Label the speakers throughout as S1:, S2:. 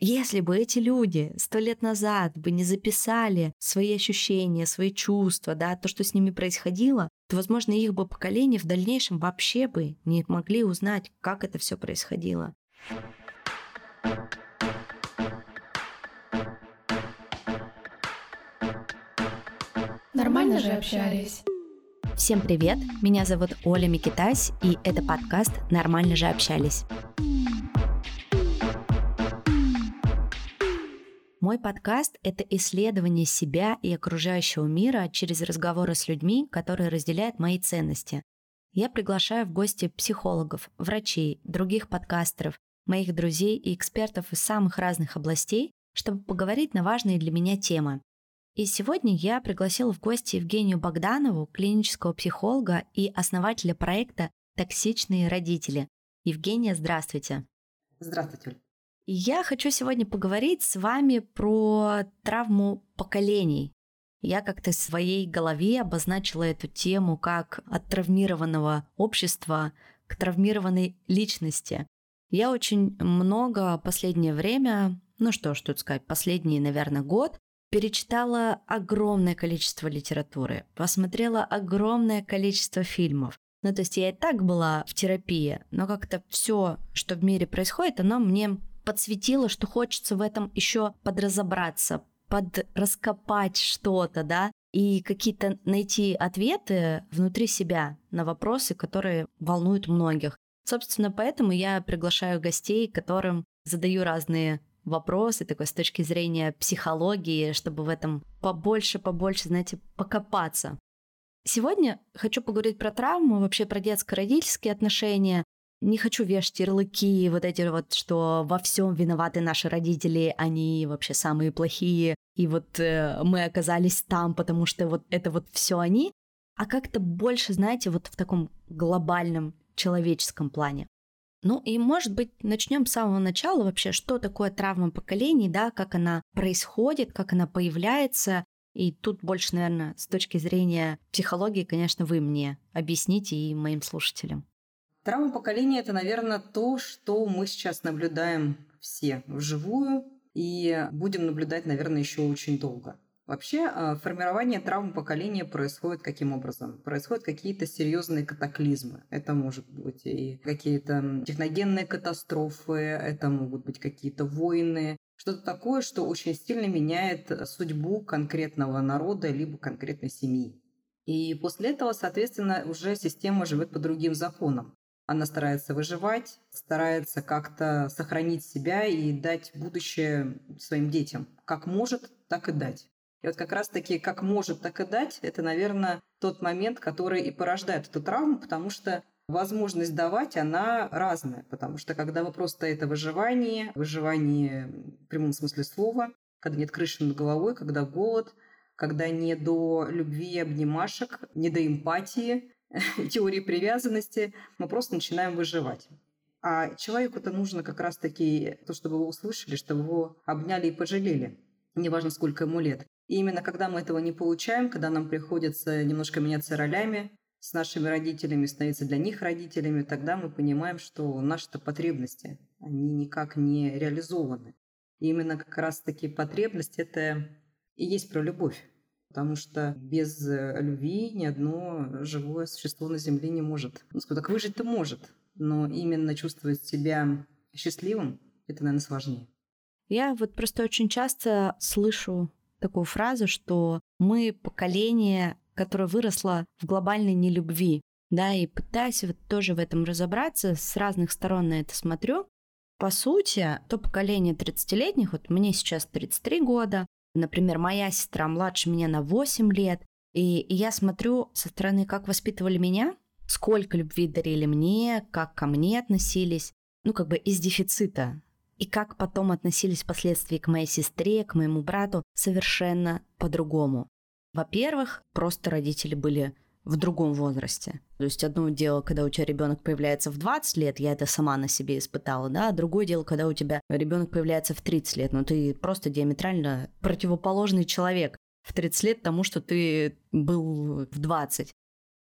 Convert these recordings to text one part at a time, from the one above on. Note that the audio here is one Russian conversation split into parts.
S1: Если бы эти люди сто лет назад бы не записали свои ощущения, свои чувства, да, то, что с ними происходило, то, возможно, их бы поколение в дальнейшем вообще бы не могли узнать, как это все происходило.
S2: Нормально же общались.
S1: Всем привет, меня зовут Оля Микитась, и это подкаст «Нормально же общались». Мой подкаст — это исследование себя и окружающего мира через разговоры с людьми, которые разделяют мои ценности. Я приглашаю в гости психологов, врачей, других подкастеров, моих друзей и экспертов из самых разных областей, чтобы поговорить на важные для меня темы. И сегодня я пригласила в гости Евгению Богданову, клинического психолога и основателя проекта «Токсичные родители». Евгения, здравствуйте.
S3: Здравствуйте.
S1: Я хочу сегодня поговорить с вами про травму поколений. Я как-то в своей голове обозначила эту тему как от травмированного общества к травмированной личности. Я очень много последнее время, ну что ж тут сказать, последний, наверное, год, перечитала огромное количество литературы, посмотрела огромное количество фильмов. Ну, то есть я и так была в терапии, но как-то все, что в мире происходит, оно мне подсветило, что хочется в этом еще подразобраться, подраскопать что-то, да, и какие-то найти ответы внутри себя на вопросы, которые волнуют многих. Собственно, поэтому я приглашаю гостей, которым задаю разные вопросы, такой с точки зрения психологии, чтобы в этом побольше, побольше, знаете, покопаться. Сегодня хочу поговорить про травму, вообще про детско-родительские отношения, не хочу вешать ярлыки, вот эти вот, что во всем виноваты наши родители, они вообще самые плохие, и вот э, мы оказались там, потому что вот это вот все они, а как-то больше, знаете, вот в таком глобальном человеческом плане. Ну и, может быть, начнем с самого начала вообще, что такое травма поколений, да, как она происходит, как она появляется. И тут больше, наверное, с точки зрения психологии, конечно, вы мне объясните и моим слушателям.
S3: Травма поколения – это, наверное, то, что мы сейчас наблюдаем все вживую и будем наблюдать, наверное, еще очень долго. Вообще, а, формирование травм поколения происходит каким образом? Происходят какие-то серьезные катаклизмы. Это может быть и какие-то техногенные катастрофы, это могут быть какие-то войны, что-то такое, что очень сильно меняет судьбу конкретного народа либо конкретной семьи. И после этого, соответственно, уже система живет по другим законам. Она старается выживать, старается как-то сохранить себя и дать будущее своим детям. Как может, так и дать. И вот как раз-таки как может, так и дать, это, наверное, тот момент, который и порождает эту травму, потому что возможность давать, она разная. Потому что когда вопрос стоит о выживании, выживании в прямом смысле слова, когда нет крыши над головой, когда голод, когда не до любви обнимашек, не до эмпатии, теории привязанности, мы просто начинаем выживать. А человеку-то нужно как раз-таки то, чтобы его услышали, чтобы его обняли и пожалели. Неважно, сколько ему лет. И именно когда мы этого не получаем, когда нам приходится немножко меняться ролями с нашими родителями, становиться для них родителями, тогда мы понимаем, что наши-то потребности, они никак не реализованы. И именно как раз-таки потребность – это и есть про любовь потому что без э, любви ни одно живое существо на Земле не может. Ну, скажем так, выжить-то может, но именно чувствовать себя счастливым – это, наверное, сложнее.
S1: Я вот просто очень часто слышу такую фразу, что мы поколение, которое выросло в глобальной нелюбви, да, и пытаюсь вот тоже в этом разобраться, с разных сторон на это смотрю. По сути, то поколение 30-летних, вот мне сейчас 33 года, Например, моя сестра младше меня на 8 лет, и я смотрю со стороны, как воспитывали меня, сколько любви дарили мне, как ко мне относились, ну, как бы из дефицита. И как потом относились впоследствии к моей сестре, к моему брату, совершенно по-другому. Во-первых, просто родители были в другом возрасте. То есть одно дело, когда у тебя ребенок появляется в 20 лет, я это сама на себе испытала, да, а другое дело, когда у тебя ребенок появляется в 30 лет, ну ты просто диаметрально противоположный человек в 30 лет тому, что ты был в 20.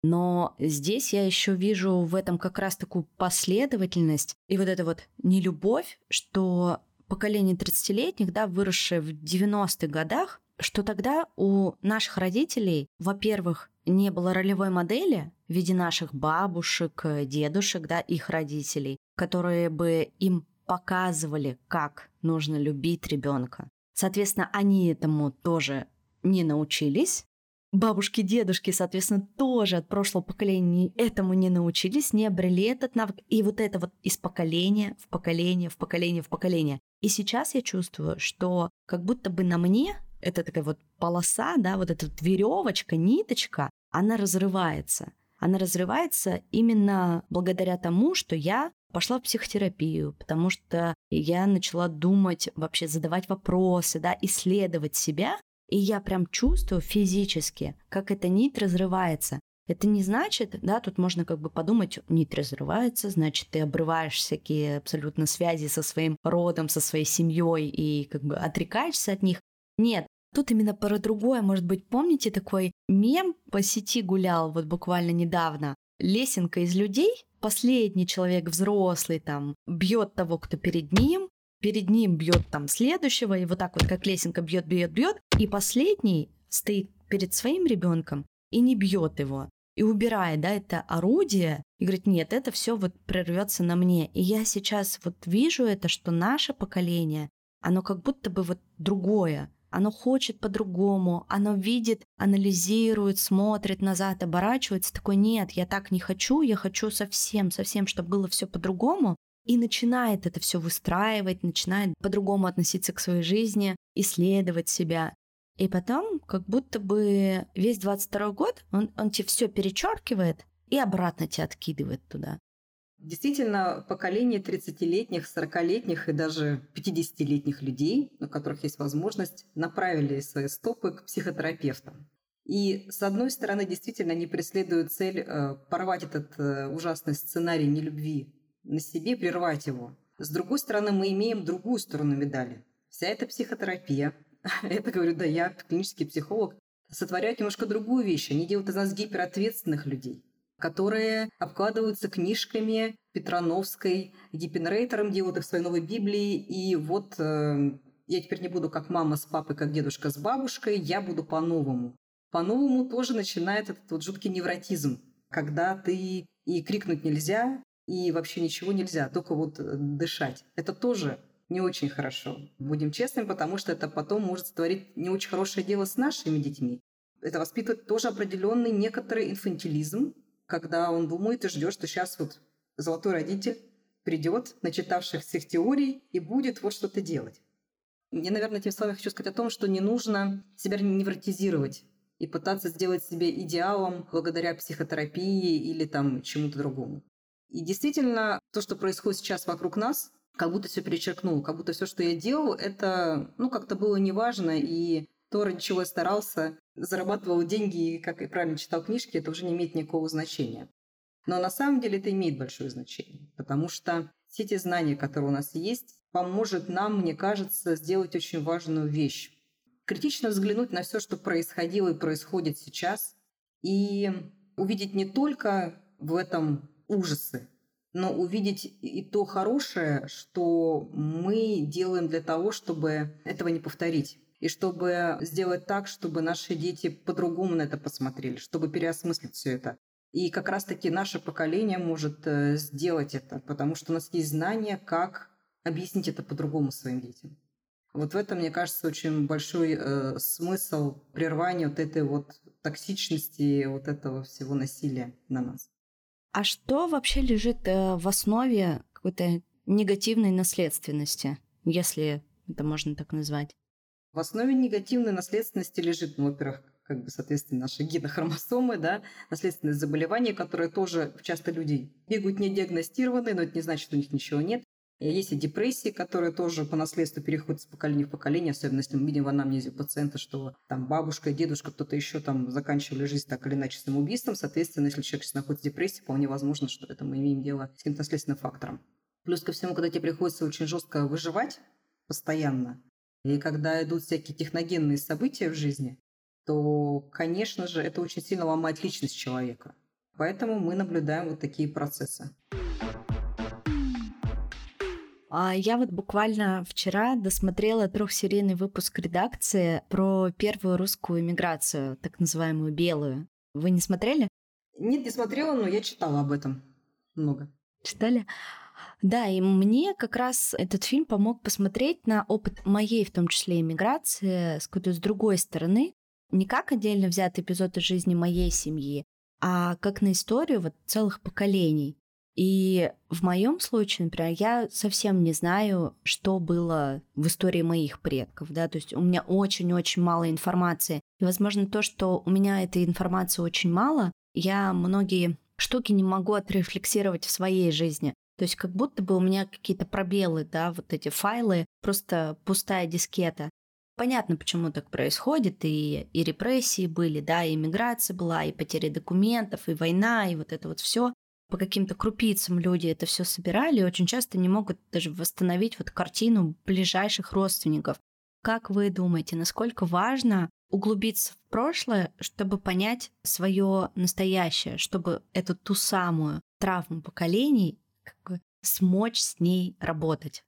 S1: Но здесь я еще вижу в этом как раз такую последовательность и вот это вот нелюбовь, что поколение 30-летних, да, выросшее в 90-х годах, что тогда у наших родителей, во-первых, не было ролевой модели в виде наших бабушек, дедушек, да, их родителей, которые бы им показывали, как нужно любить ребенка. Соответственно, они этому тоже не научились. Бабушки, дедушки, соответственно, тоже от прошлого поколения этому не научились, не обрели этот навык. И вот это вот из поколения в поколение, в поколение, в поколение. И сейчас я чувствую, что как будто бы на мне это такая вот полоса, да, вот эта вот веревочка, ниточка, она разрывается. Она разрывается именно благодаря тому, что я пошла в психотерапию, потому что я начала думать, вообще задавать вопросы, да, исследовать себя, и я прям чувствую физически, как эта нить разрывается. Это не значит, да, тут можно как бы подумать, нить разрывается, значит, ты обрываешь всякие абсолютно связи со своим родом, со своей семьей и как бы отрекаешься от них. Нет, тут именно про другое. Может быть, помните такой мем по сети гулял вот буквально недавно? Лесенка из людей, последний человек взрослый там бьет того, кто перед ним, перед ним бьет там следующего, и вот так вот как лесенка бьет, бьет, бьет, и последний стоит перед своим ребенком и не бьет его, и убирает, да, это орудие, и говорит, нет, это все вот прервется на мне. И я сейчас вот вижу это, что наше поколение, оно как будто бы вот другое, оно хочет по-другому, оно видит, анализирует, смотрит назад, оборачивается, такой, нет, я так не хочу, я хочу совсем, совсем, чтобы было все по-другому, и начинает это все выстраивать, начинает по-другому относиться к своей жизни, исследовать себя. И потом, как будто бы весь 22 год, он, он тебе все перечеркивает и обратно тебя откидывает туда.
S3: Действительно, поколение 30-летних, 40-летних и даже 50-летних людей, у которых есть возможность, направили свои стопы к психотерапевтам. И, с одной стороны, действительно, они преследуют цель э, порвать этот э, ужасный сценарий нелюбви на себе, прервать его. С другой стороны, мы имеем другую сторону медали. Вся эта психотерапия, это говорю, да, я клинический психолог, сотворяют немножко другую вещь. Они делают из нас гиперответственных людей которые обкладываются книжками Петрановской, Гиппенрейтером, делают их в своей новой Библии. И вот э, я теперь не буду как мама с папой, как дедушка с бабушкой, я буду по-новому. По-новому тоже начинает этот вот жуткий невротизм, когда ты и крикнуть нельзя, и вообще ничего нельзя, только вот э, дышать. Это тоже не очень хорошо. Будем честными, потому что это потом может створить не очень хорошее дело с нашими детьми. Это воспитывает тоже определенный некоторый инфантилизм, когда он думает и ждет, что сейчас вот золотой родитель придет, начитавших всех теорий, и будет вот что-то делать. Я, наверное, тем словами хочу сказать о том, что не нужно себя невротизировать и пытаться сделать себя идеалом благодаря психотерапии или там чему-то другому. И действительно, то, что происходит сейчас вокруг нас, как будто все перечеркнул, как будто все, что я делал, это, ну, как-то было неважно, и то, ради чего старался, зарабатывал деньги, как и правильно читал книжки, это уже не имеет никакого значения. Но на самом деле это имеет большое значение, потому что все те знания, которые у нас есть, поможет нам, мне кажется, сделать очень важную вещь. Критично взглянуть на все, что происходило и происходит сейчас, и увидеть не только в этом ужасы, но увидеть и то хорошее, что мы делаем для того, чтобы этого не повторить и чтобы сделать так, чтобы наши дети по-другому на это посмотрели, чтобы переосмыслить все это. И как раз-таки наше поколение может э, сделать это, потому что у нас есть знания, как объяснить это по-другому своим детям. Вот в этом, мне кажется, очень большой э, смысл прервания вот этой вот токсичности, вот этого всего насилия на нас.
S1: А что вообще лежит э, в основе какой-то негативной наследственности, если это можно так назвать?
S3: В основе негативной наследственности лежит, ну, во-первых, как бы, соответственно, наши генохромосомы, да, наследственные заболевания, которые тоже часто люди бегают не диагностированные, но это не значит, что у них ничего нет. И есть и депрессии, которые тоже по наследству переходят с поколения в поколение, особенно если мы видим в анамнезе пациента, что там бабушка, дедушка, кто-то еще там заканчивали жизнь так или иначе самоубийством. Соответственно, если человек сейчас находится в депрессии, вполне возможно, что это мы имеем дело с каким-то наследственным фактором. Плюс ко всему, когда тебе приходится очень жестко выживать постоянно, и когда идут всякие техногенные события в жизни, то, конечно же, это очень сильно ломает личность человека. Поэтому мы наблюдаем вот такие процессы.
S1: А я вот буквально вчера досмотрела трехсерийный выпуск редакции про первую русскую иммиграцию, так называемую белую. Вы не смотрели?
S3: Нет, не смотрела, но я читала об этом много.
S1: Читали? Да, и мне как раз этот фильм помог посмотреть на опыт моей, в том числе, иммиграции с какой-то с другой стороны. Не как отдельно взятый эпизод из жизни моей семьи, а как на историю вот целых поколений. И в моем случае, например, я совсем не знаю, что было в истории моих предков, да, то есть у меня очень-очень мало информации. И, возможно, то, что у меня этой информации очень мало, я многие штуки не могу отрефлексировать в своей жизни. То есть как будто бы у меня какие-то пробелы, да, вот эти файлы, просто пустая дискета. Понятно, почему так происходит, и, и репрессии были, да, и иммиграция была, и потери документов, и война, и вот это вот все по каким-то крупицам люди это все собирали и очень часто не могут даже восстановить вот картину ближайших родственников. Как вы думаете, насколько важно углубиться в прошлое, чтобы понять свое настоящее, чтобы эту ту самую травму поколений как бы смочь с ней работать?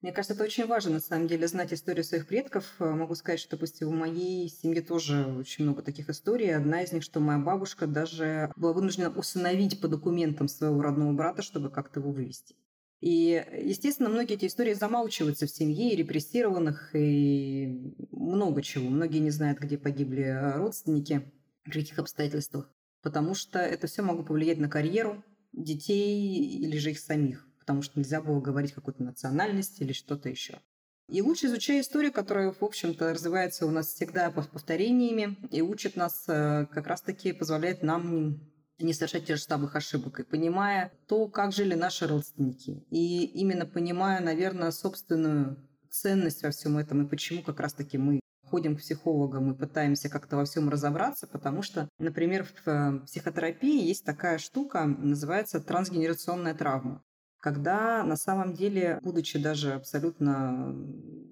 S3: Мне кажется, это очень важно, на самом деле, знать историю своих предков. Э, могу сказать, что, допустим, в моей семье тоже очень много таких историй. Одна из них, что моя бабушка даже была вынуждена усыновить по документам своего родного брата, чтобы как-то его вывести. И, естественно, многие эти истории замалчиваются в семье, и репрессированных, и много чего. Многие не знают, где погибли э, родственники, в каких обстоятельствах. Потому что это все могло повлиять на карьеру детей или же их самих потому что нельзя было говорить какую-то национальность или что-то еще. И лучше изучая историю, которая, в общем-то, развивается у нас всегда повторениями и учит нас э, как раз-таки, позволяет нам не совершать тех же самых ошибок. И понимая то, как жили наши родственники. И именно понимая, наверное, собственную ценность во всем этом и почему как раз-таки мы ходим к психологам и пытаемся как-то во всем разобраться, потому что, например, в э, психотерапии есть такая штука, называется трансгенерационная травма когда на самом деле, будучи даже абсолютно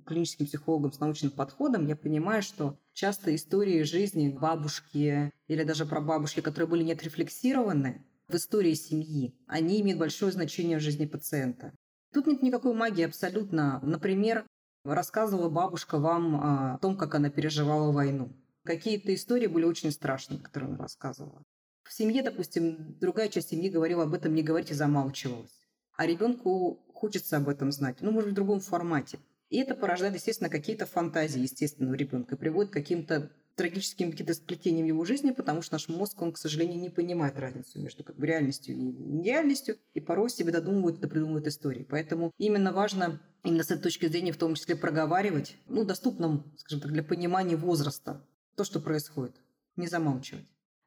S3: клиническим психологом с научным подходом, я понимаю, что часто истории жизни бабушки или даже прабабушки, которые были не отрефлексированы в истории семьи, они имеют большое значение в жизни пациента. Тут нет никакой магии абсолютно. Например, рассказывала бабушка вам о том, как она переживала войну. Какие-то истории были очень страшные, которые она рассказывала. В семье, допустим, другая часть семьи говорила об этом не говорить и замалчивалась а ребенку хочется об этом знать, ну, может, в другом формате. И это порождает, естественно, какие-то фантазии естественного ребенка и приводит к каким-то трагическим каким-то сплетениям его жизни, потому что наш мозг, он, к сожалению, не понимает разницу между как бы реальностью и нереальностью, и порой себе додумывают, допридумывают истории. Поэтому именно важно именно с этой точки зрения в том числе проговаривать, ну, доступном, скажем так, для понимания возраста то, что происходит, не замалчивать.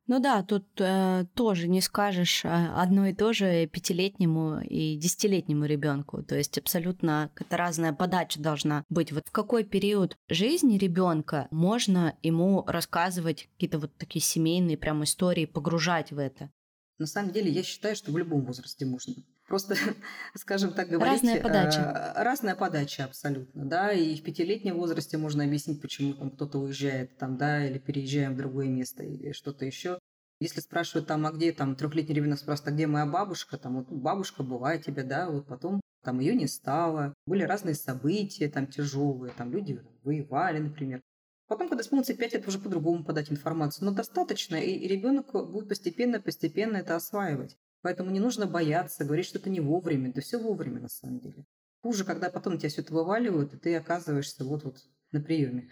S1: Ну да, тут э, тоже не скажешь а, одно и то же пятилетнему и десятилетнему ребенку. То есть абсолютно это разная подача должна быть. Вот в какой период жизни ребенка можно ему рассказывать какие-то вот такие семейные прям истории, погружать в это?
S3: На самом деле, я считаю, что в любом возрасте можно. Просто, скажем так говорить...
S1: Разная подача.
S3: Э, разная подача, абсолютно, да. И в пятилетнем возрасте можно объяснить, почему там кто-то уезжает, там, да, или переезжаем в другое место, или что-то еще. Если спрашивают там, а где там трехлетний ребенок спрашивает, а где моя бабушка, там вот бабушка была тебе, да, вот потом там ее не стало, были разные события там тяжелые, там люди воевали, например. Потом, когда исполнится 5 лет, уже по-другому подать информацию. Но достаточно, и ребенок будет постепенно-постепенно это осваивать. Поэтому не нужно бояться, говорить что-то не вовремя. Да все вовремя, на самом деле. Хуже, когда потом тебя все это вываливают, и ты оказываешься вот-вот на приеме.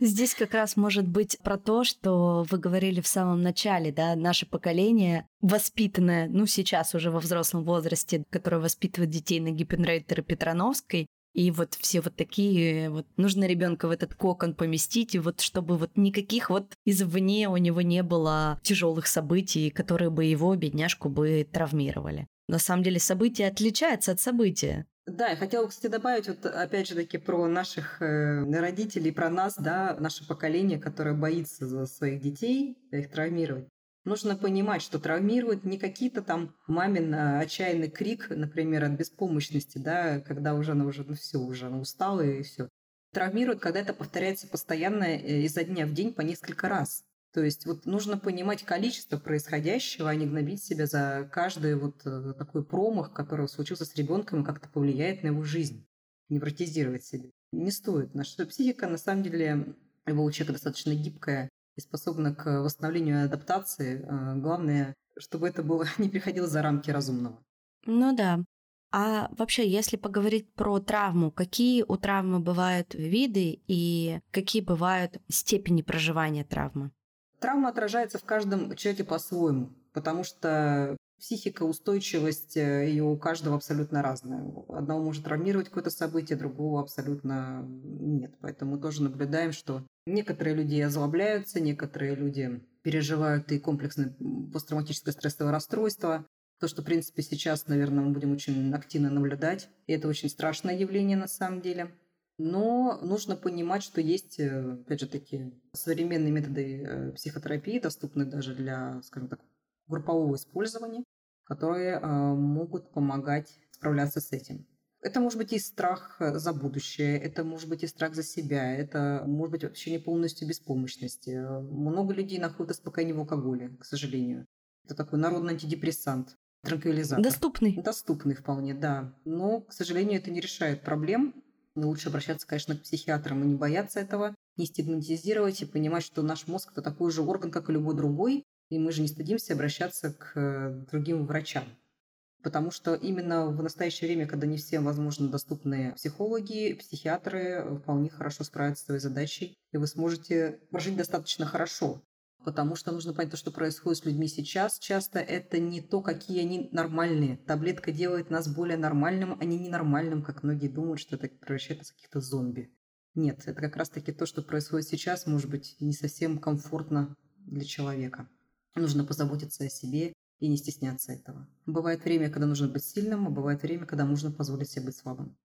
S1: Здесь как раз может быть про то, что вы говорили в самом начале, да, наше поколение воспитанное, ну сейчас уже во взрослом возрасте, которое воспитывает детей на гипенрейтера Петрановской, и вот все вот такие, вот нужно ребенка в этот кокон поместить, и вот чтобы вот никаких вот извне у него не было тяжелых событий, которые бы его, бедняжку, бы травмировали. На самом деле события отличаются от события.
S3: Да, я хотела, кстати, добавить вот опять же таки про наших э, родителей, про нас, да, наше поколение, которое боится за своих детей, их травмировать. Нужно понимать, что травмирует не какие-то там мамин отчаянный крик, например, от беспомощности, да, когда уже она уже, ну все, уже она устала и все. Травмирует, когда это повторяется постоянно э, изо дня в день по несколько раз. То есть вот нужно понимать количество происходящего, а не гнобить себя за каждый вот э, такой промах, который случился с ребенком и как-то повлияет на его жизнь. Невротизировать себя. Не стоит. Наша психика, на самом деле, любого человека достаточно гибкая и способна к восстановлению и адаптации. Э, главное, чтобы это было не приходило за рамки разумного.
S1: Ну да. А вообще, если поговорить про травму, какие у травмы бывают виды и какие бывают степени проживания травмы?
S3: Травма отражается в каждом человеке по-своему, потому что психика, устойчивость э, ее у каждого абсолютно разная. Одного может травмировать какое-то событие, другого абсолютно нет. Поэтому тоже наблюдаем, что некоторые люди озлобляются, некоторые люди переживают и комплексное посттравматическое стрессовое расстройство. То, что, в принципе, сейчас, наверное, мы будем очень активно наблюдать. И это очень страшное явление на самом деле. Но нужно понимать, что есть, э, опять же таки, современные методы э, психотерапии, доступные даже для, скажем так, группового использования, которые э, могут помогать справляться с этим. Это может быть и страх за будущее, это может быть и страх за себя, это может быть вообще не полностью беспомощности. Много людей находят успокоение в алкоголе, к сожалению. Это такой народный антидепрессант, транквилизатор.
S1: Доступный.
S3: Доступный вполне, да. Но, к сожалению, это не решает проблем. Но лучше обращаться, конечно, к психиатрам и не бояться этого, не стигматизировать и понимать, что наш мозг – это такой же орган, как и любой другой, и мы же не стыдимся обращаться к э, другим врачам. Потому что именно в настоящее время, когда не всем, возможно, доступны психологи, психиатры вполне хорошо справятся с своей задачей, и вы сможете прожить достаточно хорошо потому что нужно понять то, что происходит с людьми сейчас. Часто это не то, какие они нормальные. Таблетка делает нас более нормальным, а не ненормальным, как многие думают, что это превращает нас в каких-то зомби. Нет, это как раз-таки то, что происходит сейчас, может быть, не совсем комфортно для человека. Нужно позаботиться о себе и не стесняться этого. Бывает время, когда нужно быть сильным, а бывает время, когда нужно позволить себе быть слабым.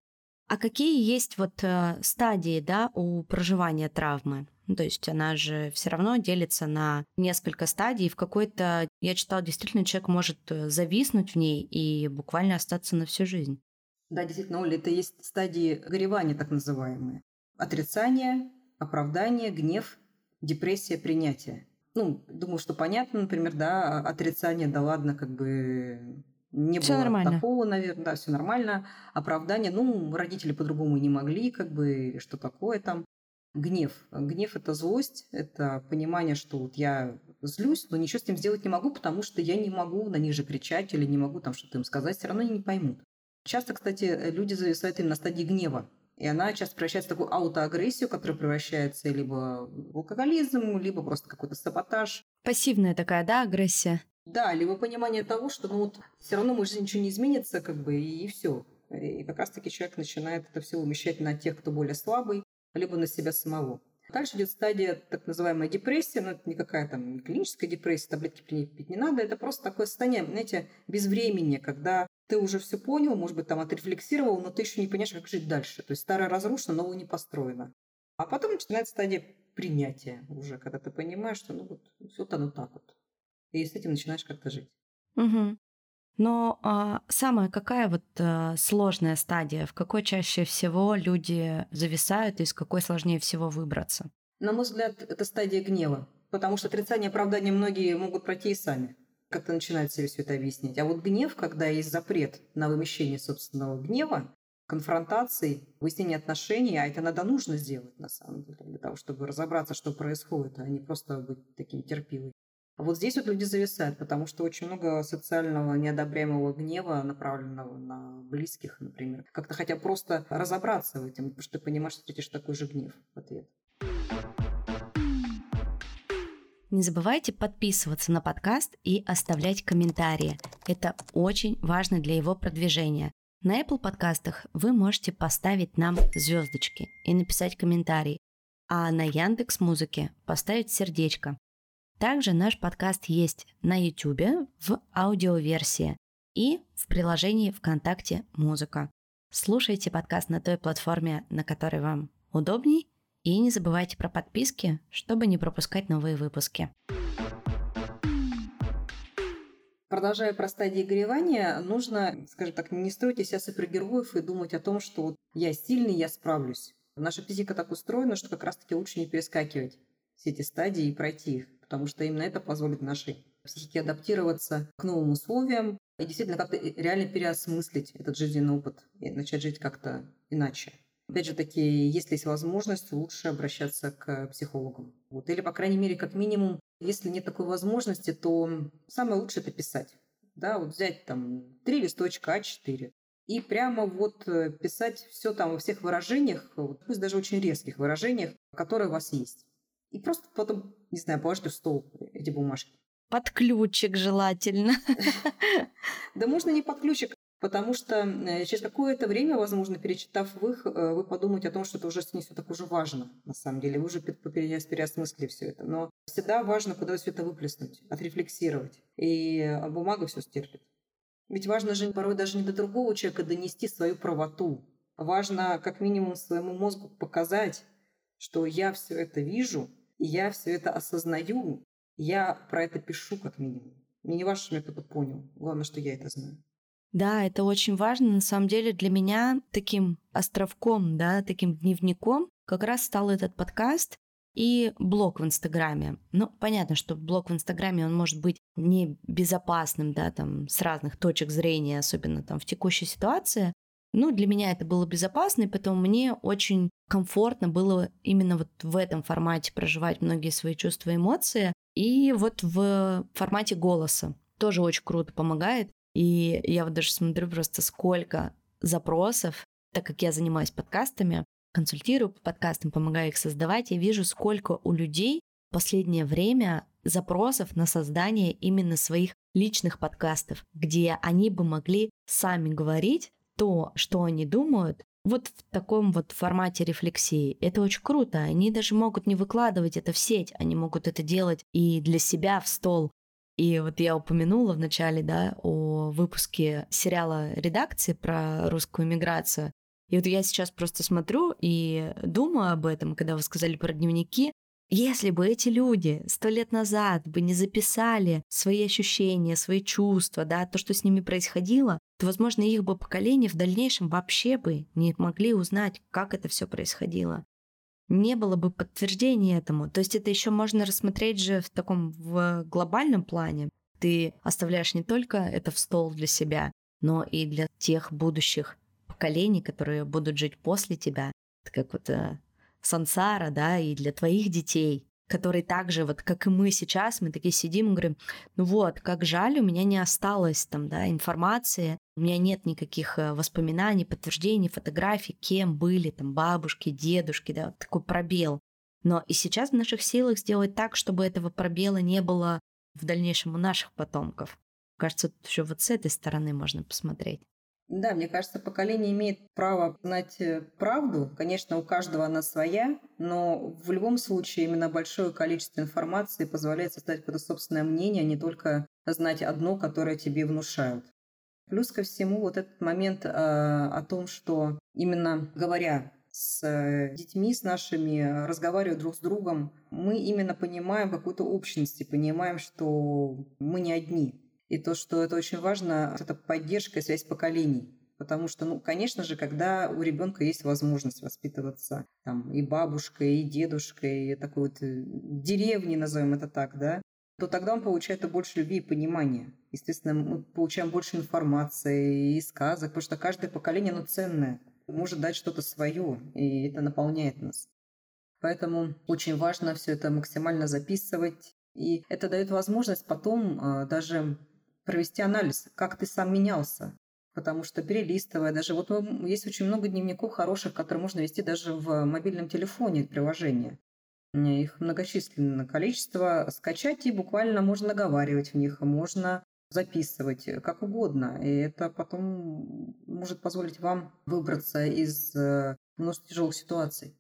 S1: А какие есть вот э, стадии, да, у проживания травмы? Ну, то есть она же все равно делится на несколько стадий. В какой-то, я читала, действительно человек может э, зависнуть в ней и буквально остаться на всю жизнь.
S3: Да, действительно, Оля, это есть стадии горевания так называемые. Отрицание, оправдание, гнев, депрессия, принятие. Ну, думаю, что понятно, например, да, отрицание, да ладно, как бы не
S1: всё
S3: было
S1: нормально.
S3: такого, наверное, да, все нормально. Оправдание, ну, родители по-другому не могли, как бы, или что такое там. Гнев. Гнев – это злость, это понимание, что вот я злюсь, но ничего с ним сделать не могу, потому что я не могу на них же кричать или не могу там что-то им сказать, все равно они не поймут. Часто, кстати, люди зависают именно на стадии гнева. И она часто превращается в такую аутоагрессию, которая превращается либо в алкоголизм, либо просто какой-то саботаж.
S1: Пассивная такая, да, агрессия?
S3: Да, либо понимание того, что ну вот все равно мы же ничего не изменится, как бы, и, все. И как раз-таки человек начинает это все умещать на тех, кто более слабый, либо на себя самого. Дальше идет стадия так называемая депрессия, но это никакая там не клиническая депрессия, таблетки пить не надо, это просто такое состояние, знаете, безвремени, когда ты уже все понял, может быть, там отрефлексировал, но ты еще не понимаешь, как жить дальше. То есть старое разрушено, новое не построено. А потом начинается стадия принятия уже, когда ты понимаешь, что ну вот все оно так вот и с этим начинаешь как-то жить.
S1: Угу. Но а, самая какая вот а, сложная стадия, в какой чаще всего люди зависают и из какой сложнее всего выбраться?
S3: На мой взгляд, это стадия гнева, потому что отрицание оправдания многие могут пройти и сами. Как-то начинают себе все это объяснять. А вот гнев, когда есть запрет на вымещение собственного гнева, конфронтации, выяснение отношений, а это надо нужно сделать на самом деле, для того, чтобы разобраться, что происходит, а не просто быть таким терпилой. А вот здесь вот люди зависают, потому что очень много социального неодобряемого гнева, направленного на близких, например. Как-то хотя просто разобраться в этом, потому что ты понимаешь, что встретишь такой же гнев в ответ.
S1: Не забывайте подписываться на подкаст и оставлять комментарии. Это очень важно для его продвижения. На Apple подкастах вы можете поставить нам звездочки и написать комментарий, а на Яндекс Музыке поставить сердечко. Также наш подкаст есть на YouTube в аудиоверсии и в приложении ВКонтакте «Музыка». Слушайте подкаст на той платформе, на которой вам удобней, и не забывайте про подписки, чтобы не пропускать новые выпуски.
S3: Продолжая про стадии горевания, нужно, скажем так, не строить из себя супергероев и думать о том, что вот я сильный, я справлюсь. Наша физика так устроена, что как раз-таки лучше не перескакивать все эти стадии и пройти их. потому что именно это позволит нашей психике адаптироваться к новым условиям и действительно как-то реально переосмыслить этот жизненный опыт и начать жить как-то иначе. Опять же таки, если есть возможность, лучше обращаться к психологам. Вот. Или, по крайней мере, как минимум, если нет такой возможности, то самое лучшее – это писать. Да, вот взять там три листочка А4 и прямо вот э, писать все там во всех выражениях, вот, пусть даже очень резких выражениях, которые у вас есть. И просто потом, не знаю, положите в стол эти бумажки.
S1: Под ключик желательно.
S3: Да можно не под ключик, потому что э, через какое-то время, возможно, перечитав их, э, вы подумаете о том, что это уже не все так уже важно, на самом деле. Вы уже переосмыслили все это. Но всегда важно куда все это выплеснуть, отрефлексировать. И э, бумага все стерпит. Ведь важно же порой даже не до другого человека донести свою правоту. Важно как минимум своему мозгу показать, что я все это вижу, я все это осознаю, я про это пишу как минимум. Мне не важно, что меня кто-то понял. Главное, что я это знаю.
S1: Да, это очень важно. На самом деле для меня таким островком, да, таким дневником как раз стал этот подкаст и блог в Инстаграме. Ну, понятно, что блог в Инстаграме, он может быть не безопасным, да, там, с разных точек зрения, особенно там в текущей ситуации. Ну, для меня это было безопасно, и поэтому мне очень комфортно было именно вот в этом формате проживать многие свои чувства и эмоции. И вот в формате голоса тоже очень круто помогает. И я вот даже смотрю просто сколько запросов, так как я занимаюсь подкастами, консультирую по подкастам, помогаю их создавать, я вижу, сколько у людей в последнее время запросов на создание именно своих личных подкастов, где они бы могли сами говорить то, что они думают, вот в таком вот формате рефлексии. Это очень круто. Они даже могут не выкладывать это в сеть, они могут это делать и для себя в стол. И вот я упомянула в начале, да, о выпуске сериала «Редакции» про русскую миграцию. И вот я сейчас просто смотрю и думаю об этом, когда вы сказали про дневники, если бы эти люди сто лет назад бы не записали свои ощущения, свои чувства, да, то, что с ними происходило, то, возможно, их бы поколение в дальнейшем вообще бы не могли узнать, как это все происходило. Не было бы подтверждения этому. То есть это еще можно рассмотреть же в таком в глобальном плане. Ты оставляешь не только это в стол для себя, но и для тех будущих поколений, которые будут жить после тебя. Это как вот э, сансара, да, и для твоих детей, которые также, вот как и мы сейчас, мы такие сидим и говорим, ну вот, как жаль, у меня не осталось там, да, информации, у меня нет никаких э, воспоминаний, подтверждений, фотографий, кем были там бабушки, дедушки, да, вот такой пробел. Но и сейчас в наших силах сделать так, чтобы этого пробела не было в дальнейшем у наших потомков. Кажется, еще вот с этой стороны можно посмотреть.
S3: Да, мне кажется, поколение имеет право знать э, правду. Конечно, у каждого она своя, но в любом случае именно большое количество информации позволяет создать какое-то собственное мнение, а не только знать одно, которое тебе внушают. Плюс ко всему вот этот момент э, о том, что именно говоря с э, детьми, с нашими, разговаривая друг с другом, мы именно понимаем какую-то общность и понимаем, что мы не одни. И то, что это очень важно, это поддержка и связь поколений. Потому что, ну, конечно же, когда у ребенка есть возможность воспитываться там и бабушкой, и дедушкой, и такой вот э, деревни, назовем это так, да, то тогда он получает больше любви и понимания. Естественно, мы получаем больше информации и сказок, потому что каждое поколение, оно ценное, может дать что-то свое, и это наполняет нас. Поэтому очень важно все это максимально записывать. И это дает возможность потом э, даже провести анализ, как ты сам менялся. Потому что перелистывая, даже вот есть очень много дневников хороших, которые можно вести даже в мобильном телефоне, приложения. Их многочисленное количество. Скачать и буквально можно наговаривать в них, можно записывать, как угодно. И это потом может позволить вам выбраться из э, множества тяжелых ситуаций.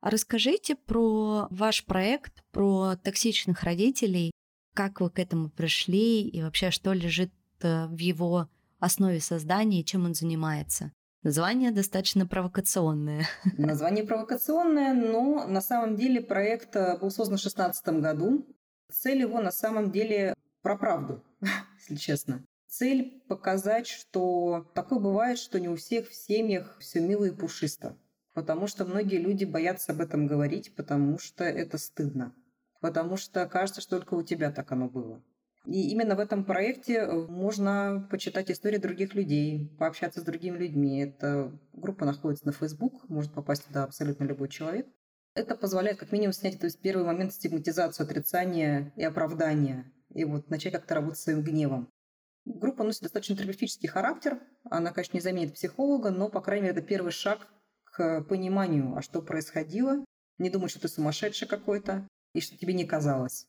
S1: А расскажите про ваш проект, про токсичных родителей как вы к этому пришли и вообще что лежит э, в его основе создания и чем он занимается? Название достаточно провокационное.
S3: Название провокационное, но на самом деле проект э, был создан в 2016 году. Цель его на самом деле про правду, если честно. Цель показать, что такое бывает, что не у всех в семьях все мило и пушисто. Потому что многие люди боятся об этом говорить, потому что это стыдно потому что кажется, что только у тебя так оно было. И именно в этом проекте э, можно почитать истории других людей, пообщаться с другими людьми. Эта группа находится на Facebook, может попасть туда абсолютно любой человек. Это позволяет как минимум снять то есть, первый момент стигматизацию, отрицания и оправдания, и вот начать как-то работать своим гневом. Группа носит достаточно терапевтический характер. Она, конечно, не заменит психолога, но, по крайней мере, это первый шаг к пониманию, а что происходило. Не думать, что ты сумасшедший какой-то и что тебе не казалось.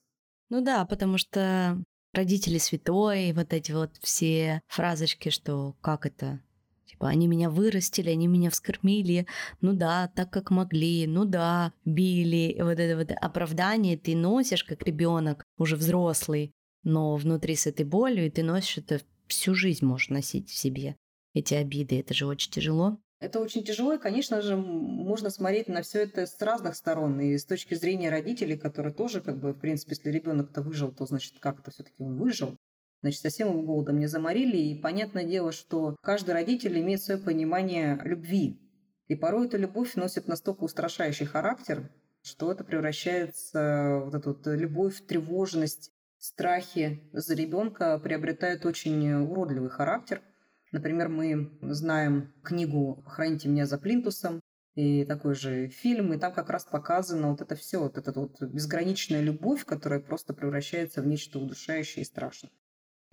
S1: Ну да, потому что родители святой, вот эти вот все фразочки, что как это, Типа, они меня вырастили, они меня вскормили, ну да, так как могли, ну да, били. Вот это вот оправдание ты носишь как ребенок, уже взрослый, но внутри с этой болью, и ты носишь это всю жизнь можешь носить в себе, эти обиды. Это же очень тяжело.
S3: Это очень тяжело, и, конечно же, можно смотреть на все это с разных сторон. И с точки зрения родителей, которые тоже, как бы, в принципе, если ребенок-то выжил, то, значит, как-то все-таки он выжил. Значит, совсем его голодом не заморили. И понятное дело, что каждый родитель имеет свое понимание любви. И порой эта любовь носит настолько устрашающий характер, что это превращается, вот эту вот любовь, тревожность, страхи за ребенка приобретают очень уродливый характер – Например, мы знаем книгу «Храните меня за плинтусом», и такой же фильм, и там как раз показано вот это все, вот эта вот безграничная любовь, которая просто превращается в нечто удушающее и страшное.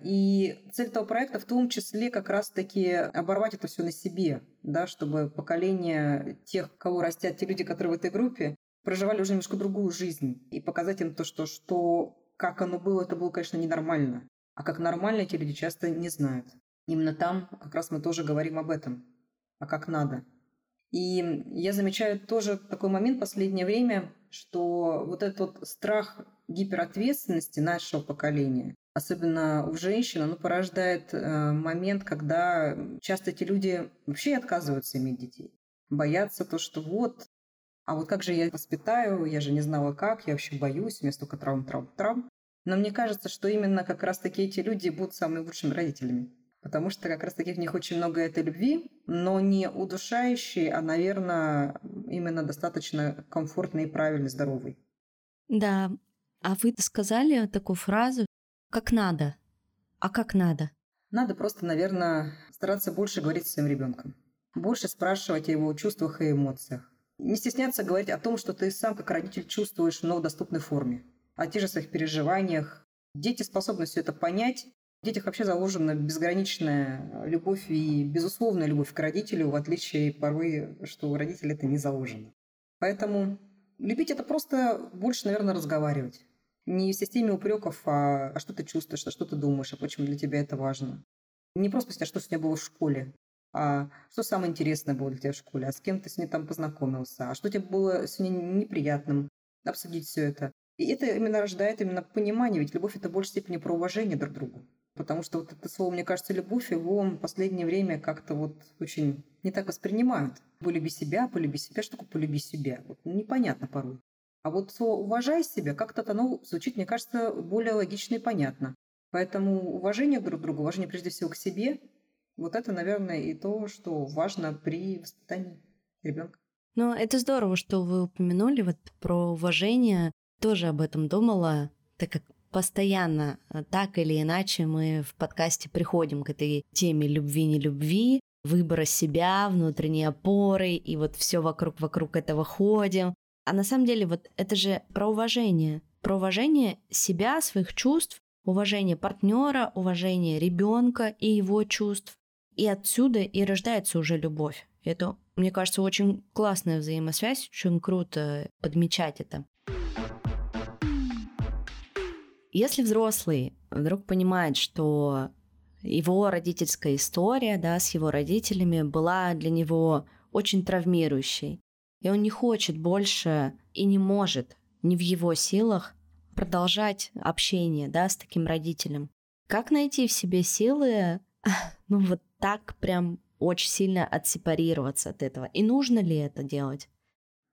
S3: И цель этого проекта в том числе как раз-таки оборвать это все на себе, да, чтобы поколение тех, кого растят те люди, которые в этой группе, проживали уже немножко другую жизнь. И показать им то, что, что как оно было, это было, конечно, ненормально. А как нормально эти люди часто не знают. Именно там как раз мы тоже говорим об этом, а как надо. И я замечаю тоже такой момент в последнее время, что вот этот вот страх гиперответственности нашего поколения, особенно у женщин, оно порождает э, момент, когда часто эти люди вообще отказываются иметь детей. Боятся то, что вот, а вот как же я воспитаю, я же не знала как, я вообще боюсь, у меня столько травм, травм, травм. Но мне кажется, что именно как раз-таки эти люди будут самыми лучшими родителями потому что как раз-таки в них очень много этой любви, но не удушающей, а, наверное, именно достаточно комфортной и правильной, здоровой.
S1: Да, а вы сказали такую фразу «как надо». А как надо?
S3: Надо просто, наверное, стараться больше говорить с своим ребенком, больше спрашивать о его чувствах и эмоциях. Не стесняться говорить о том, что ты сам как родитель чувствуешь, в доступной форме, о тех же своих переживаниях. Дети способны все это понять в детях вообще заложена безграничная любовь и безусловная любовь к родителю, в отличие порой, что у родителей это не заложено. Поэтому любить это просто больше, наверное, разговаривать. Не в системе упреков, а, а что ты чувствуешь, а что ты думаешь, а почему для тебя это важно. Не просто спросить, а что тебя было в школе, а что самое интересное было для тебя в школе, а с кем ты с ней там познакомился, а что тебе было сегодня неприятным, обсудить все это. И это именно рождает именно понимание, ведь любовь – это в большей степени про уважение друг к другу. Потому что вот это слово, мне кажется, любовь, его в последнее время как-то вот очень не так воспринимают. Полюби себя, полюби себя, что такое полюби себя? Вот непонятно порой. А вот слово «уважай себя» как-то оно звучит, мне кажется, более логично и понятно. Поэтому уважение друг к другу, уважение прежде всего к себе, вот это, наверное, и то, что важно при воспитании ребенка.
S1: Ну, это здорово, что вы упомянули вот про уважение. Тоже об этом думала, так как постоянно э, так или иначе мы в подкасте приходим к этой теме любви-не любви, выбора себя, внутренней опоры, и вот все вокруг вокруг этого ходим. А на самом деле вот это же про уважение, про уважение себя, своих чувств, уважение партнера, уважение ребенка и его чувств. И отсюда и рождается уже любовь. Это, мне кажется, очень классная взаимосвязь, очень круто подмечать это. Если взрослый вдруг понимает, что его родительская история да, с его родителями была для него очень травмирующей, и он не хочет больше и не может, не в его силах продолжать общение да, с таким родителем. Как найти в себе силы, ну вот так прям очень сильно отсепарироваться от этого? И нужно ли это делать?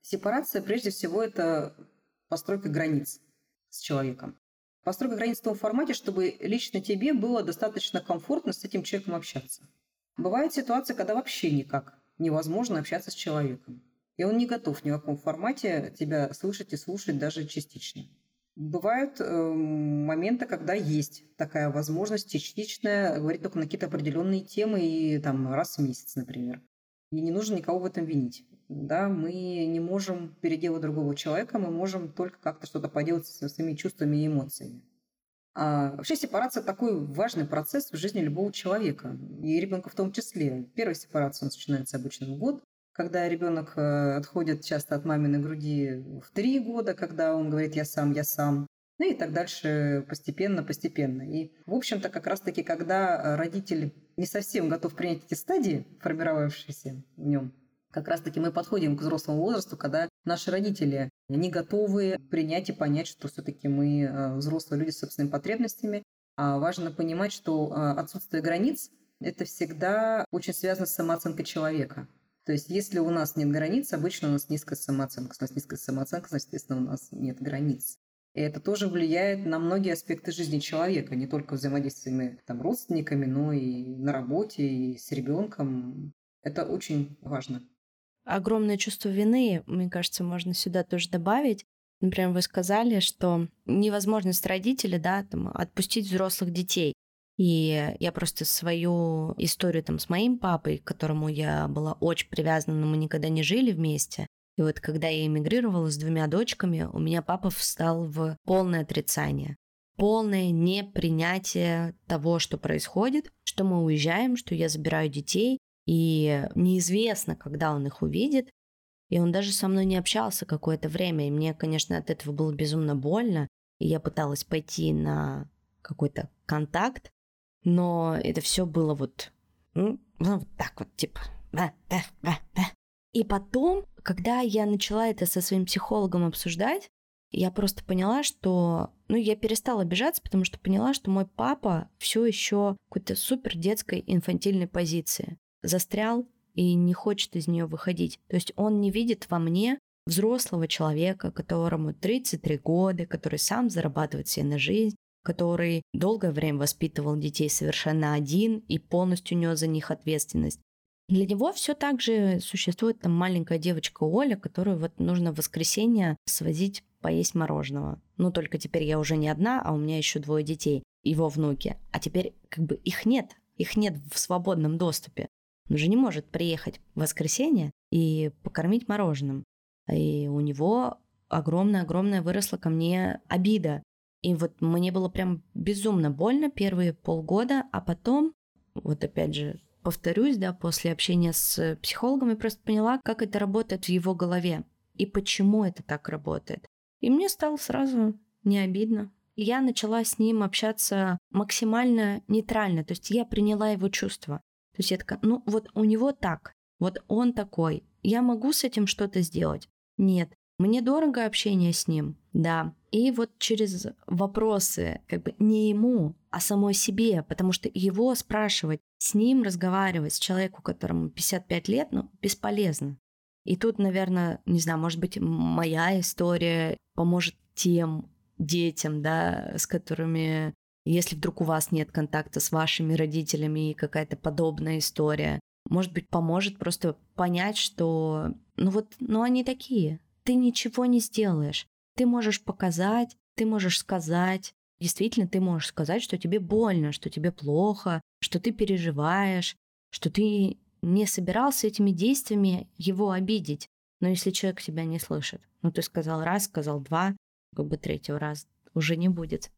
S3: Сепарация, прежде всего, это постройка границ с человеком. Постройка границ в том формате, чтобы лично тебе было достаточно комфортно с этим человеком общаться. Бывает ситуация, когда вообще никак невозможно общаться с человеком. И он не готов ни в каком формате тебя слышать и слушать даже частично. Бывают э, моменты, когда есть такая возможность частичная говорить только на какие-то определенные темы и там раз в месяц, например. И не нужно никого в этом винить. Да, мы не можем переделать другого человека, мы можем только как-то что-то поделать со своими чувствами и эмоциями. А вообще сепарация такой важный процесс в жизни любого человека, и ребенка в том числе. Первая сепарация начинается обычно в год, когда ребенок э, отходит часто от маминой груди в три года, когда он говорит «я сам, я сам», ну и так дальше постепенно, постепенно. И, в общем-то, как раз-таки, когда родитель не совсем готов принять эти стадии, формировавшиеся в нем, как раз-таки мы подходим к взрослому возрасту, когда наши родители не готовы принять и понять, что все-таки мы э, взрослые люди с собственными потребностями. А важно понимать, что э, отсутствие границ – это всегда очень связано с самооценкой человека. То есть, если у нас нет границ, обычно у нас низкая самооценка. У нас низкая самооценка, значит, естественно, у нас нет границ. И это тоже влияет на многие аспекты жизни человека, не только взаимодействиями там, родственниками, но и на работе, и с ребенком. Это очень важно.
S1: Огромное чувство вины, мне кажется, можно сюда тоже добавить. Например, вы сказали, что невозможность родителя, да, там, отпустить взрослых детей. И я просто свою историю там с моим папой, к которому я была очень привязана, но мы никогда не жили вместе. И вот когда я эмигрировала с двумя дочками, у меня папа встал в полное отрицание. Полное непринятие того, что происходит, что мы уезжаем, что я забираю детей, и неизвестно, когда он их увидит. И он даже со мной не общался какое-то время, и мне, конечно, от этого было безумно больно. И я пыталась пойти на какой-то контакт, но это все было вот, ну, вот так вот, типа. И потом, когда я начала это со своим психологом обсуждать, я просто поняла, что... Ну, я перестала обижаться, потому что поняла, что мой папа все еще в какой-то супер детской инфантильной позиции. Застрял и не хочет из нее выходить. То есть он не видит во мне взрослого человека, которому 33 года, который сам зарабатывает себе на жизнь, который долгое время воспитывал детей совершенно один и полностью нес за них ответственность. Для него все так же существует там маленькая девочка Оля, которую вот нужно в воскресенье свозить поесть мороженого. Ну, только теперь я уже не одна, а у меня еще двое детей, его внуки. А теперь как бы их нет, их нет в свободном доступе. Он же не может приехать в воскресенье и покормить мороженым. И у него огромная-огромная выросла ко мне обида. И вот мне было прям безумно больно первые полгода, а потом, вот опять же, повторюсь, да, после общения с психологом я просто поняла, как это работает в его голове и почему это так работает. И мне стало сразу не обидно. И я начала с ним общаться максимально нейтрально, то есть я приняла его чувства. То есть я такая, ну вот у него так, вот он такой, я могу с этим что-то сделать? Нет. Мне дорого общение с ним, да. И вот через вопросы, как бы не ему, а самой себе, потому что его спрашивать, с ним разговаривать, с человеком, которому 55 лет, ну, бесполезно. И тут, наверное, не знаю, может быть, моя история поможет тем детям, да, с которыми, если вдруг у вас нет контакта с вашими родителями и какая-то подобная история, может быть, поможет просто понять, что, ну вот, ну они такие, ты ничего не сделаешь. Ты можешь показать, ты можешь сказать, действительно ты можешь сказать, что тебе больно, что тебе плохо, что ты переживаешь, что ты не собирался этими действиями его обидеть. Но если человек тебя не слышит, ну ты сказал раз, сказал два, как бы третьего раз уже не будет.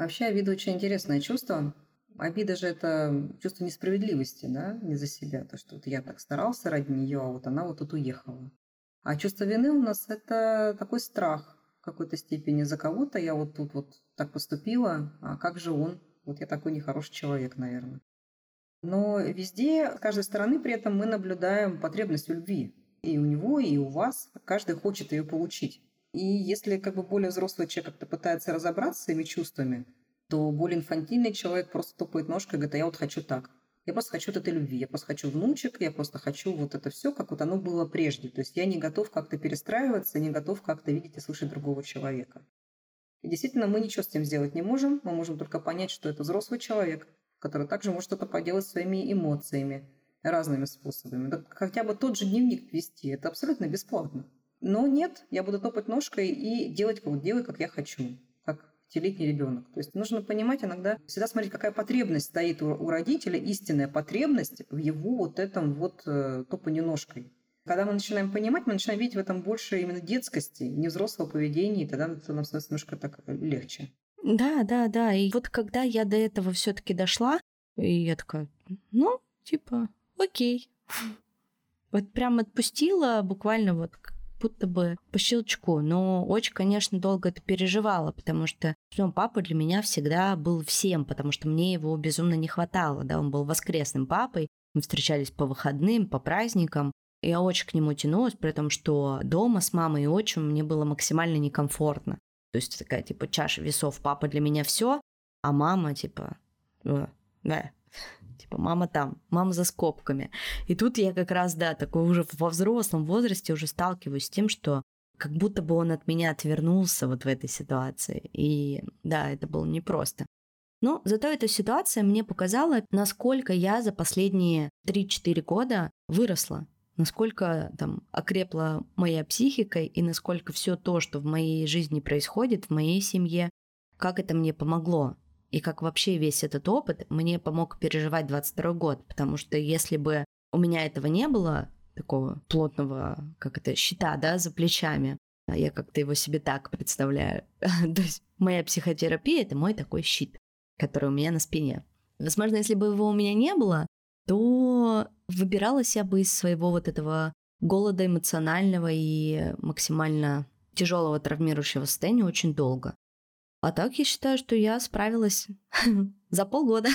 S3: Вообще обида очень интересное чувство. Обида же это чувство несправедливости, да, не за себя. То, что вот я так старался ради нее, а вот она вот тут уехала. А чувство вины у нас это такой страх в какой-то степени за кого-то. Я вот тут вот так поступила, а как же он? Вот я такой нехороший человек, наверное. Но везде, с каждой стороны, при этом мы наблюдаем потребность в любви. И у него, и у вас. Каждый хочет ее получить. И если как бы более взрослый человек как-то пытается разобраться своими чувствами, то более инфантильный человек просто топает ножкой и говорит, а я вот хочу так. Я просто хочу вот этой любви, я просто хочу внучек, я просто хочу вот это все, как вот оно было прежде. То есть я не готов как-то перестраиваться, не готов как-то видеть и слышать другого человека. И действительно, мы ничего с этим сделать не можем. Мы можем только понять, что это взрослый человек, который также может что-то поделать своими эмоциями разными способами. Да хотя бы тот же дневник вести, это абсолютно бесплатно. Но нет, я буду топать ножкой и делать, как, делать, как я хочу. пятилетний ребенок. То есть нужно понимать иногда, всегда смотреть, какая потребность стоит у, у родителя, истинная потребность в его вот этом вот э, топанье ножкой. Когда мы начинаем понимать, мы начинаем видеть в этом больше именно детскости, не взрослого поведения, и тогда нам становится немножко так легче.
S1: Да, да, да. И вот когда я до этого все-таки дошла, и я такая, ну, типа, окей. Вот прям отпустила буквально вот будто бы по щелчку. Но очень, конечно, долго это переживала, потому что ну, папа для меня всегда был всем, потому что мне его безумно не хватало. Да? Он был воскресным папой, мы встречались по выходным, по праздникам. Я очень к нему тянулась, при том, что дома с мамой и отчимом мне было максимально некомфортно. То есть такая, типа, чаша весов. Папа для меня все, а мама, типа, э, да, типа, мама там, мама за скобками. И тут я как раз, да, такой уже во взрослом возрасте уже сталкиваюсь с тем, что как будто бы он от меня отвернулся вот в этой ситуации. И да, это было непросто. Но зато эта ситуация мне показала, насколько я за последние 3-4 года выросла насколько там окрепла моя психика и насколько все то, что в моей жизни происходит, в моей семье, как это мне помогло. И как вообще весь этот опыт мне помог переживать 22 год. Потому что если бы у меня этого не было, такого плотного, как это, щита, да, за плечами, а я как-то его себе так представляю. То есть моя психотерапия — это мой такой щит, который у меня на спине. Возможно, если бы его у меня не было, то выбиралась я бы из своего вот этого голода эмоционального и максимально тяжелого травмирующего состояния очень долго. А так я считаю, что я справилась за полгода.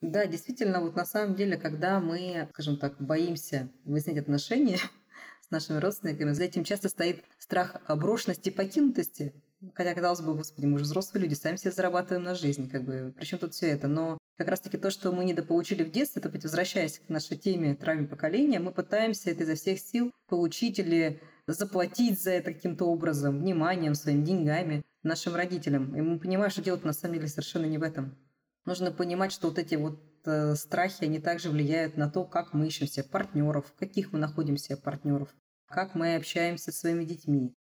S3: Да, действительно, вот на самом деле, когда мы, скажем так, боимся выяснять отношения с нашими родственниками, за этим часто стоит страх брошенности и покинутости. Хотя, казалось бы, господи, мы же взрослые люди, сами себе зарабатываем на жизнь, как бы, причем тут все это. Но как раз-таки то, что мы недополучили в детстве, это возвращаясь к нашей теме травме поколения, мы пытаемся это изо всех сил получить или заплатить за это каким-то образом, вниманием, своими деньгами нашим родителям. И мы понимаем, что дело на самом деле совершенно не в этом. Нужно понимать, что вот эти вот э, страхи, они также влияют на то, как мы ищем себе партнеров, каких мы находим себе партнеров, как мы общаемся со своими детьми.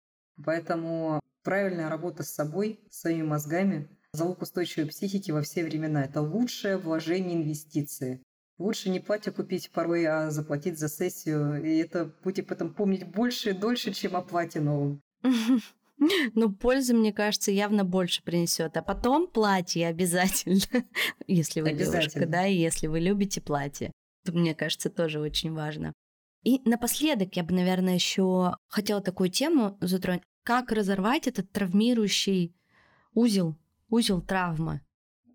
S3: Поэтому правильная работа с собой, своими мозгами, залог устойчивой психики во все времена. Это лучшее вложение инвестиции. Лучше не платье купить порой, а заплатить за сессию. И это будете потом помнить больше и дольше, чем о платье новом.
S1: Ну, пользы, мне кажется, явно больше принесет. А потом платье обязательно, если вы девушка, да, и если вы любите платье. Это, мне кажется, тоже очень важно. И напоследок я бы, наверное, еще хотела такую тему затронуть. Как разорвать этот травмирующий узел, узел травмы?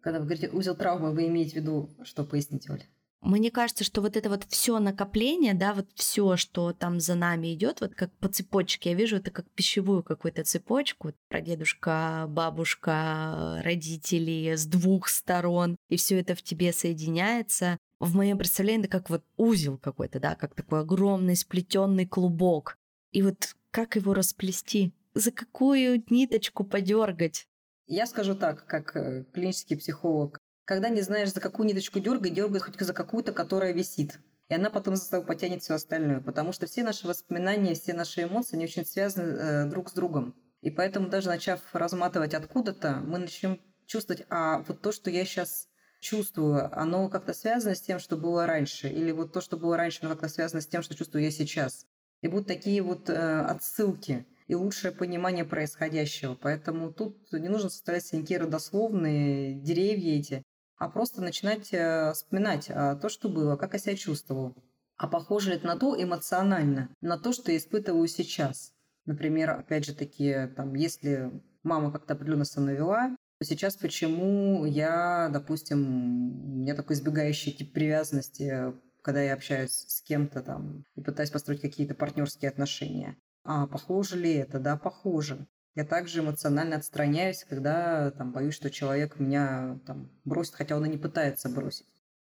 S3: Когда вы говорите узел травмы, вы имеете в виду, что поясните, Оля?
S1: Мне кажется, что вот это вот все накопление, да, вот все, что там за нами идет, вот как по цепочке, я вижу это как пищевую какую-то цепочку, прадедушка, бабушка, родители с двух сторон, и все это в тебе соединяется. В моем представлении это как вот узел какой-то, да, как такой огромный сплетенный клубок. И вот как его расплести? За какую ниточку подергать?
S3: Я скажу так, как э, клинический психолог когда не знаешь, за какую ниточку дергать, дергай хоть за какую-то, которая висит. И она потом за собой потянет все остальное. Потому что все наши воспоминания, все наши эмоции, они очень связаны э, друг с другом. И поэтому даже начав разматывать откуда-то, мы начнем чувствовать, а вот то, что я сейчас чувствую, оно как-то связано с тем, что было раньше. Или вот то, что было раньше, оно как-то связано с тем, что чувствую я сейчас. И будут такие вот э, отсылки и лучшее понимание происходящего. Поэтому тут не нужно составлять никакие родословные деревья эти а просто начинать э, вспоминать а, то, что было, как я себя чувствовал. А похоже это на то эмоционально, на то, что я испытываю сейчас. Например, опять же таки, там, если мама как-то определенно со мной вела, то сейчас почему я, допустим, у меня такой избегающий тип привязанности, когда я общаюсь с кем-то там и пытаюсь построить какие-то партнерские отношения. А похоже ли это? Да, похоже. Я также эмоционально отстраняюсь, когда там, боюсь, что человек меня там, бросит, хотя он и не пытается бросить.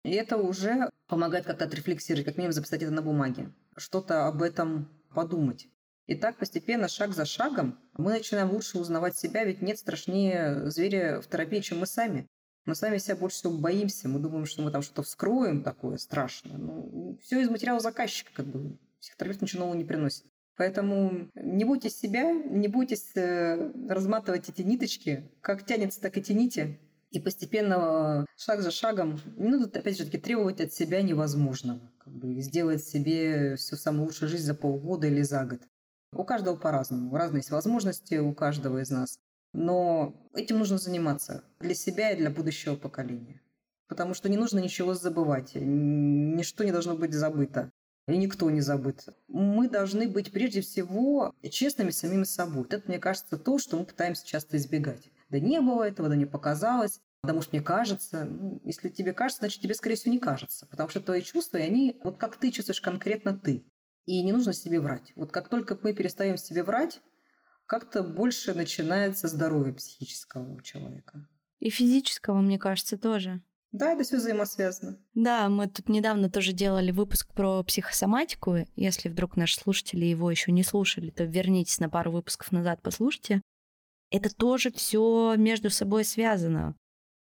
S3: И это уже помогает как-то отрефлексировать, как минимум записать это на бумаге, что-то об этом подумать. И так постепенно, шаг за шагом, мы начинаем лучше узнавать себя, ведь нет страшнее зверя в терапии, чем мы сами. Мы сами себя больше всего боимся, мы думаем, что мы там что-то вскроем такое страшное. Ну, все из материала заказчика, как бы. Психотерапевт ничего нового не приносит. Поэтому не бойтесь себя, не бойтесь э, разматывать эти ниточки. Как тянется, так и тяните. И постепенно, шаг за шагом, надо, опять же таки, требовать от себя невозможного. Как бы сделать себе всю самую лучшую жизнь за полгода или за год. У каждого по-разному. Разные есть возможности у каждого из нас. Но этим нужно заниматься для себя и для будущего поколения. Потому что не нужно ничего забывать. Ничто не должно быть забыто. И никто не забыт. Мы должны быть прежде всего честными самими собой. Это, мне кажется, то, что мы пытаемся часто избегать. Да не было этого, да не показалось. Да, может, мне кажется. Ну, если тебе кажется, значит, тебе, скорее всего, не кажется. Потому что твои чувства, и они, вот как ты чувствуешь конкретно ты. И не нужно себе врать. Вот как только мы перестаем себе врать, как-то больше начинается здоровье психического у человека.
S1: И физического, мне кажется, тоже.
S3: Да, это все взаимосвязано.
S1: Да, мы тут недавно тоже делали выпуск про психосоматику. Если вдруг наши слушатели его еще не слушали, то вернитесь на пару выпусков назад, послушайте. Это тоже все между собой связано.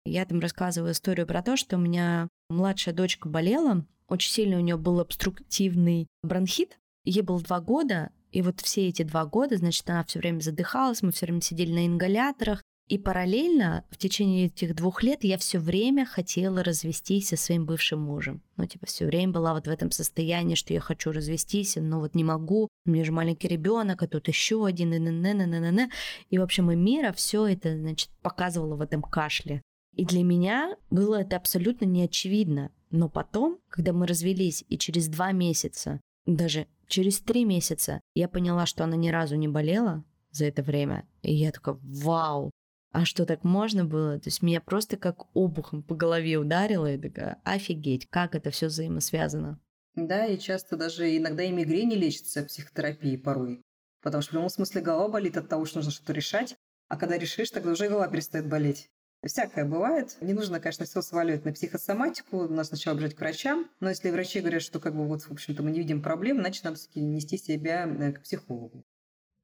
S1: Я там рассказываю историю про то, что у меня младшая дочка болела, очень сильно у нее был обструктивный бронхит, ей было два года, и вот все эти два года, значит, она все время задыхалась, мы все время сидели на ингаляторах, и параллельно в течение этих двух лет я все время хотела развестись со своим бывшим мужем. Ну, типа, все время была вот в этом состоянии, что я хочу развестись, но вот не могу. У меня же маленький ребенок, а тут еще один, и, н н н н и в общем, и мира все это, значит, показывало в этом кашле. И для меня было это абсолютно неочевидно. Но потом, когда мы развелись, и через два месяца, даже через три месяца, я поняла, что она ни разу не болела за это время. И я такая, вау, а что так можно было? То есть меня просто как обухом по голове ударило, и такая, офигеть, как это все взаимосвязано.
S3: Да, и часто даже иногда и мигрени лечится психотерапией порой. Потому что в любом смысле голова болит от того, что нужно что-то решать, а когда решишь, тогда уже голова перестает болеть. Всякое бывает. Не нужно, конечно, все сваливать на психосоматику. Надо сначала бежать к врачам. Но если врачи говорят, что как бы вот, в общем-то, мы не видим проблем, значит, надо все-таки нести себя э, к психологу.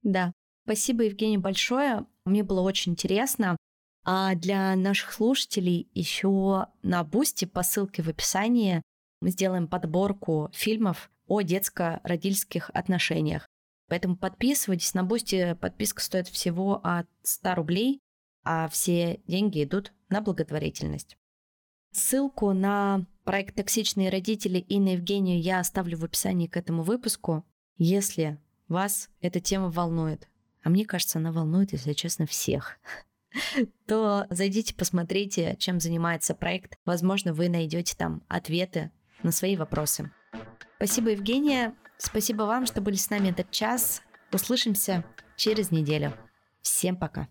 S1: Да, Спасибо, Евгений, большое. Мне было очень интересно. А для наших слушателей еще на Boosty по ссылке в описании мы сделаем подборку фильмов о детско-родительских отношениях. Поэтому подписывайтесь. На Boosty подписка стоит всего от 100 рублей, а все деньги идут на благотворительность. Ссылку на проект «Токсичные родители» и на Евгению я оставлю в описании к этому выпуску. Если вас эта тема волнует, а мне кажется, она волнует, если честно, всех, то зайдите, посмотрите, чем занимается проект. Возможно, вы найдете там ответы на свои вопросы. Спасибо, Евгения. Спасибо вам, что были с нами этот час. Услышимся через неделю. Всем пока.